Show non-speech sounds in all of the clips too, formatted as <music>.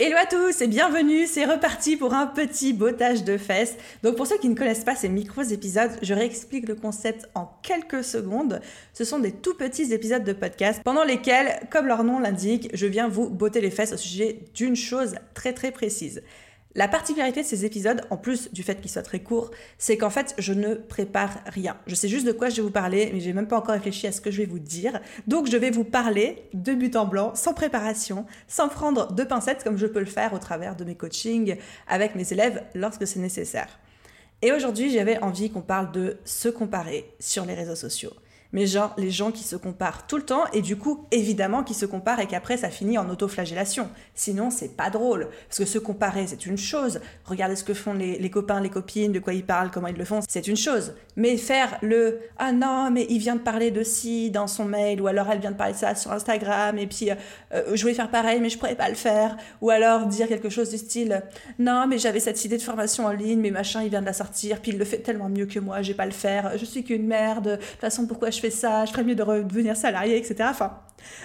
Hello à tous et bienvenue, c'est reparti pour un petit bottage de fesses. Donc pour ceux qui ne connaissent pas ces micros épisodes, je réexplique le concept en quelques secondes. Ce sont des tout petits épisodes de podcast pendant lesquels, comme leur nom l'indique, je viens vous botter les fesses au sujet d'une chose très très précise. La particularité de ces épisodes, en plus du fait qu'ils soient très courts, c'est qu'en fait, je ne prépare rien. Je sais juste de quoi je vais vous parler, mais j'ai même pas encore réfléchi à ce que je vais vous dire. Donc, je vais vous parler de but en blanc, sans préparation, sans prendre de pincettes, comme je peux le faire au travers de mes coachings avec mes élèves lorsque c'est nécessaire. Et aujourd'hui, j'avais envie qu'on parle de se comparer sur les réseaux sociaux mais genre les gens qui se comparent tout le temps et du coup évidemment qui se comparent et qu'après ça finit en autoflagellation. Sinon c'est pas drôle parce que se comparer c'est une chose, regarder ce que font les, copains, les copines, de quoi ils parlent, comment ils le font, c'est une chose. Mais faire le ah non mais il vient de parler de ci dans son mail ou alors elle vient de parler de ça sur Instagram et puis euh, euh, je voulais faire pareil mais je pourrais pas le faire ou alors dire quelque chose du style non mais j'avais cette idée de formation en ligne mais machin il vient de la sortir puis il le fait tellement mieux que moi, j'ai pas le faire, je suis qu'une merde, de toute façon pourquoi je ça, je ferais mieux de redevenir salarié, etc. Enfin,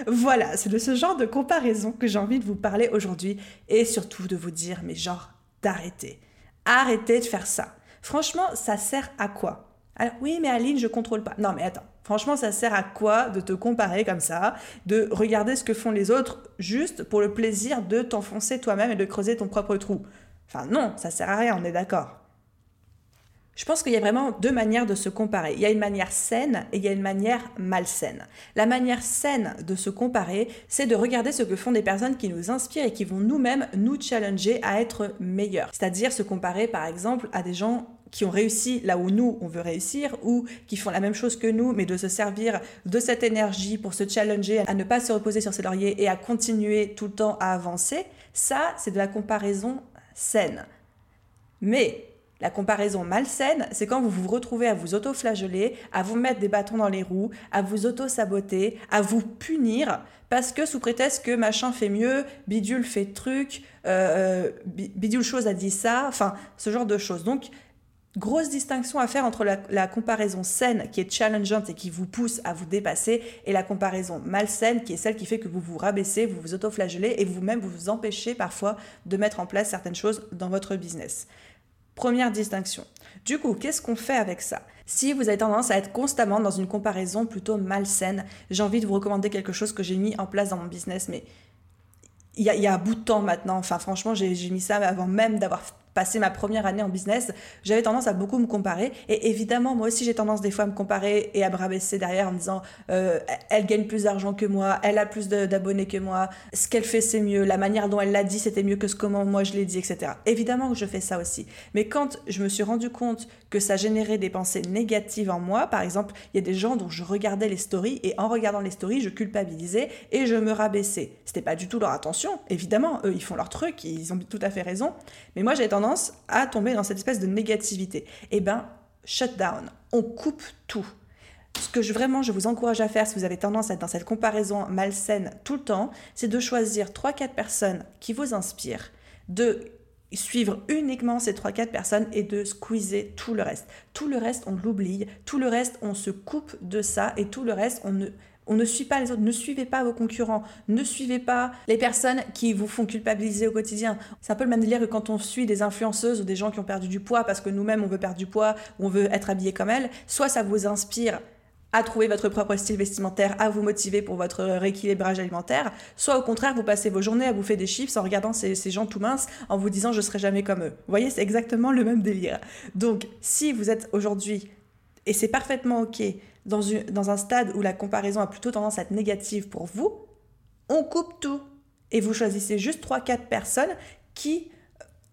voilà, c'est de ce genre de comparaison que j'ai envie de vous parler aujourd'hui et surtout de vous dire, mais genre, d'arrêter. Arrêtez de faire ça. Franchement, ça sert à quoi? Alors, oui, mais Aline, je contrôle pas. Non, mais attends. Franchement, ça sert à quoi de te comparer comme ça, de regarder ce que font les autres juste pour le plaisir de t'enfoncer toi-même et de creuser ton propre trou? Enfin, non, ça sert à rien, on est d'accord. Je pense qu'il y a vraiment deux manières de se comparer. Il y a une manière saine et il y a une manière malsaine. La manière saine de se comparer, c'est de regarder ce que font des personnes qui nous inspirent et qui vont nous-mêmes nous challenger à être meilleurs. C'est-à-dire se comparer par exemple à des gens qui ont réussi là où nous, on veut réussir, ou qui font la même chose que nous, mais de se servir de cette énergie pour se challenger, à ne pas se reposer sur ses lauriers et à continuer tout le temps à avancer, ça, c'est de la comparaison saine. Mais la comparaison malsaine, c'est quand vous vous retrouvez à vous auto-flageller, à vous mettre des bâtons dans les roues, à vous auto-saboter, à vous punir, parce que sous prétexte que machin fait mieux, bidule fait truc, euh, euh bidule chose a dit ça, enfin ce genre de choses. Donc, grosse distinction à faire entre la, comparaison saine qui est challengeante et qui vous pousse à vous dépasser et la comparaison malsaine qui est celle qui fait que vous vous rabaissez, vous vous auto-flagellez et vous-même vous vous empêchez parfois de mettre en place certaines choses dans votre business. Première distinction. Du coup, qu'est-ce qu'on fait avec ça? Si vous avez tendance à être constamment dans une comparaison plutôt malsaine, j'ai envie de vous recommander quelque chose que j'ai mis en place dans mon business, mais il y, a, un bout de temps maintenant. Enfin, franchement, j'ai mis ça avant même d'avoir passé ma première année en business, j'avais tendance à beaucoup me comparer. Et évidemment, moi aussi, j'ai tendance des fois à me comparer et à me rabaisser derrière en me disant euh, elle gagne plus d'argent que moi, elle a plus d'abonnés que moi, ce qu'elle fait, c'est mieux, la manière dont elle l'a dit, c'était mieux que ce comment moi je l'ai dit, etc. Évidemment que je fais ça aussi. Mais quand je me suis rendu compte que ça générait des pensées négatives en moi, par exemple, il y a des gens dont je regardais les stories et en regardant les stories, je culpabilisais et je me rabaissais. C'était pas du tout leur attention, évidemment, eux, ils font leur truc, ils ont tout à fait raison. Mais moi, j'avais tendance à tomber dans cette espèce de négativité. Eh ben, shut down. On coupe tout. Ce que vraiment je vous encourage à faire si vous avez tendance à être dans cette comparaison malsaine tout le temps, c'est de choisir 3-4 personnes qui vous inspirent, de suivre uniquement ces 3-4 personnes et de squeezer tout le reste. Tout le reste, on l'oublie, tout le reste, on se coupe de ça et tout le reste, on ne on ne suit pas les autres, ne suivez pas vos concurrents, ne suivez pas les personnes qui vous font culpabiliser au quotidien. C'est un peu le même délire que quand on suit des influenceuses ou des gens qui ont perdu du poids parce que nous-mêmes on veut perdre du poids ou on veut être habillé comme elles. Soit ça vous inspire à trouver votre propre style vestimentaire, à vous motiver pour votre rééquilibrage alimentaire, soit au contraire, vous passez vos journées à bouffer des chips en regardant ces, gens tout minces, en vous disant je serai jamais comme eux. Vous voyez, c'est exactement le même délire. Donc, si vous êtes aujourd'hui, et c'est parfaitement ok, dans, un stade où la comparaison a plutôt tendance à être négative pour vous, on coupe tout. Et vous choisissez juste 3-4 personnes qui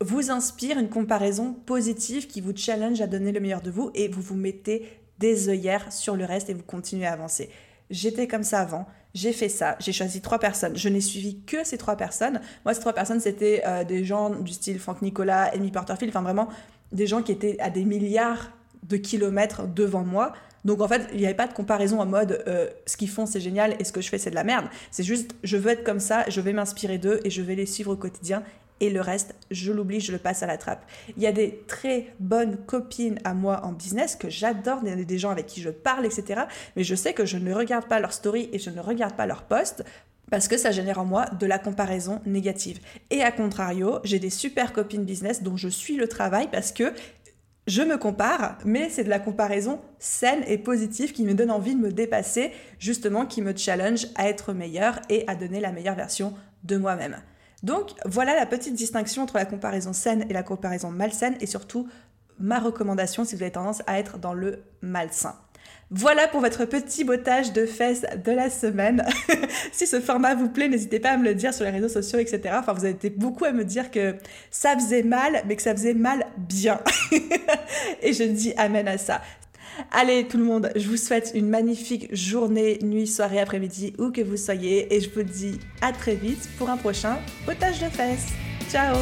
vous inspirent une comparaison positive, qui vous challenge à donner le meilleur de vous et vous vous mettez des œillères sur le reste et vous continuez à avancer. J'étais comme ça avant, j'ai fait ça, j'ai choisi trois personnes. Je n'ai suivi que ces trois personnes. Moi, ces trois personnes, c'était euh, des gens du style Franck Nicolas, Amy Porterfield, enfin vraiment des gens qui étaient à des milliards de kilomètres devant moi. Donc en fait, il n'y avait pas de comparaison en mode euh, ce qu'ils font c'est génial et ce que je fais c'est de la merde. C'est juste je veux être comme ça, je vais m'inspirer d'eux et je vais les suivre au quotidien et le reste, je l'oublie, je le passe à la trappe. Il y a des très bonnes copines à moi en business que j'adore, des gens avec qui je parle, etc. Mais je sais que je ne regarde pas leurs stories et je ne regarde pas leurs posts parce que ça génère en moi de la comparaison négative. Et à contrario, j'ai des super copines business dont je suis le travail parce que je me compare, mais c'est de la comparaison saine et positive qui me donne envie de me dépasser, justement qui me challenge à être meilleure et à donner la meilleure version de moi-même. Donc voilà la petite distinction entre la comparaison saine et la comparaison malsaine et surtout ma recommandation si vous avez tendance à être dans le malsain. Voilà pour votre petit bottage de fesses de la semaine. <laughs> si ce format vous plaît, n'hésitez pas à me le dire sur les réseaux sociaux, etc. Enfin, vous avez été beaucoup à me dire que ça faisait mal, mais que ça faisait mal bien. <laughs> Et je dis amen à ça. Allez tout le monde, je vous souhaite une magnifique journée, nuit, soirée, après-midi, où que vous soyez. Et je vous dis à très vite pour un prochain potage de fesses. Ciao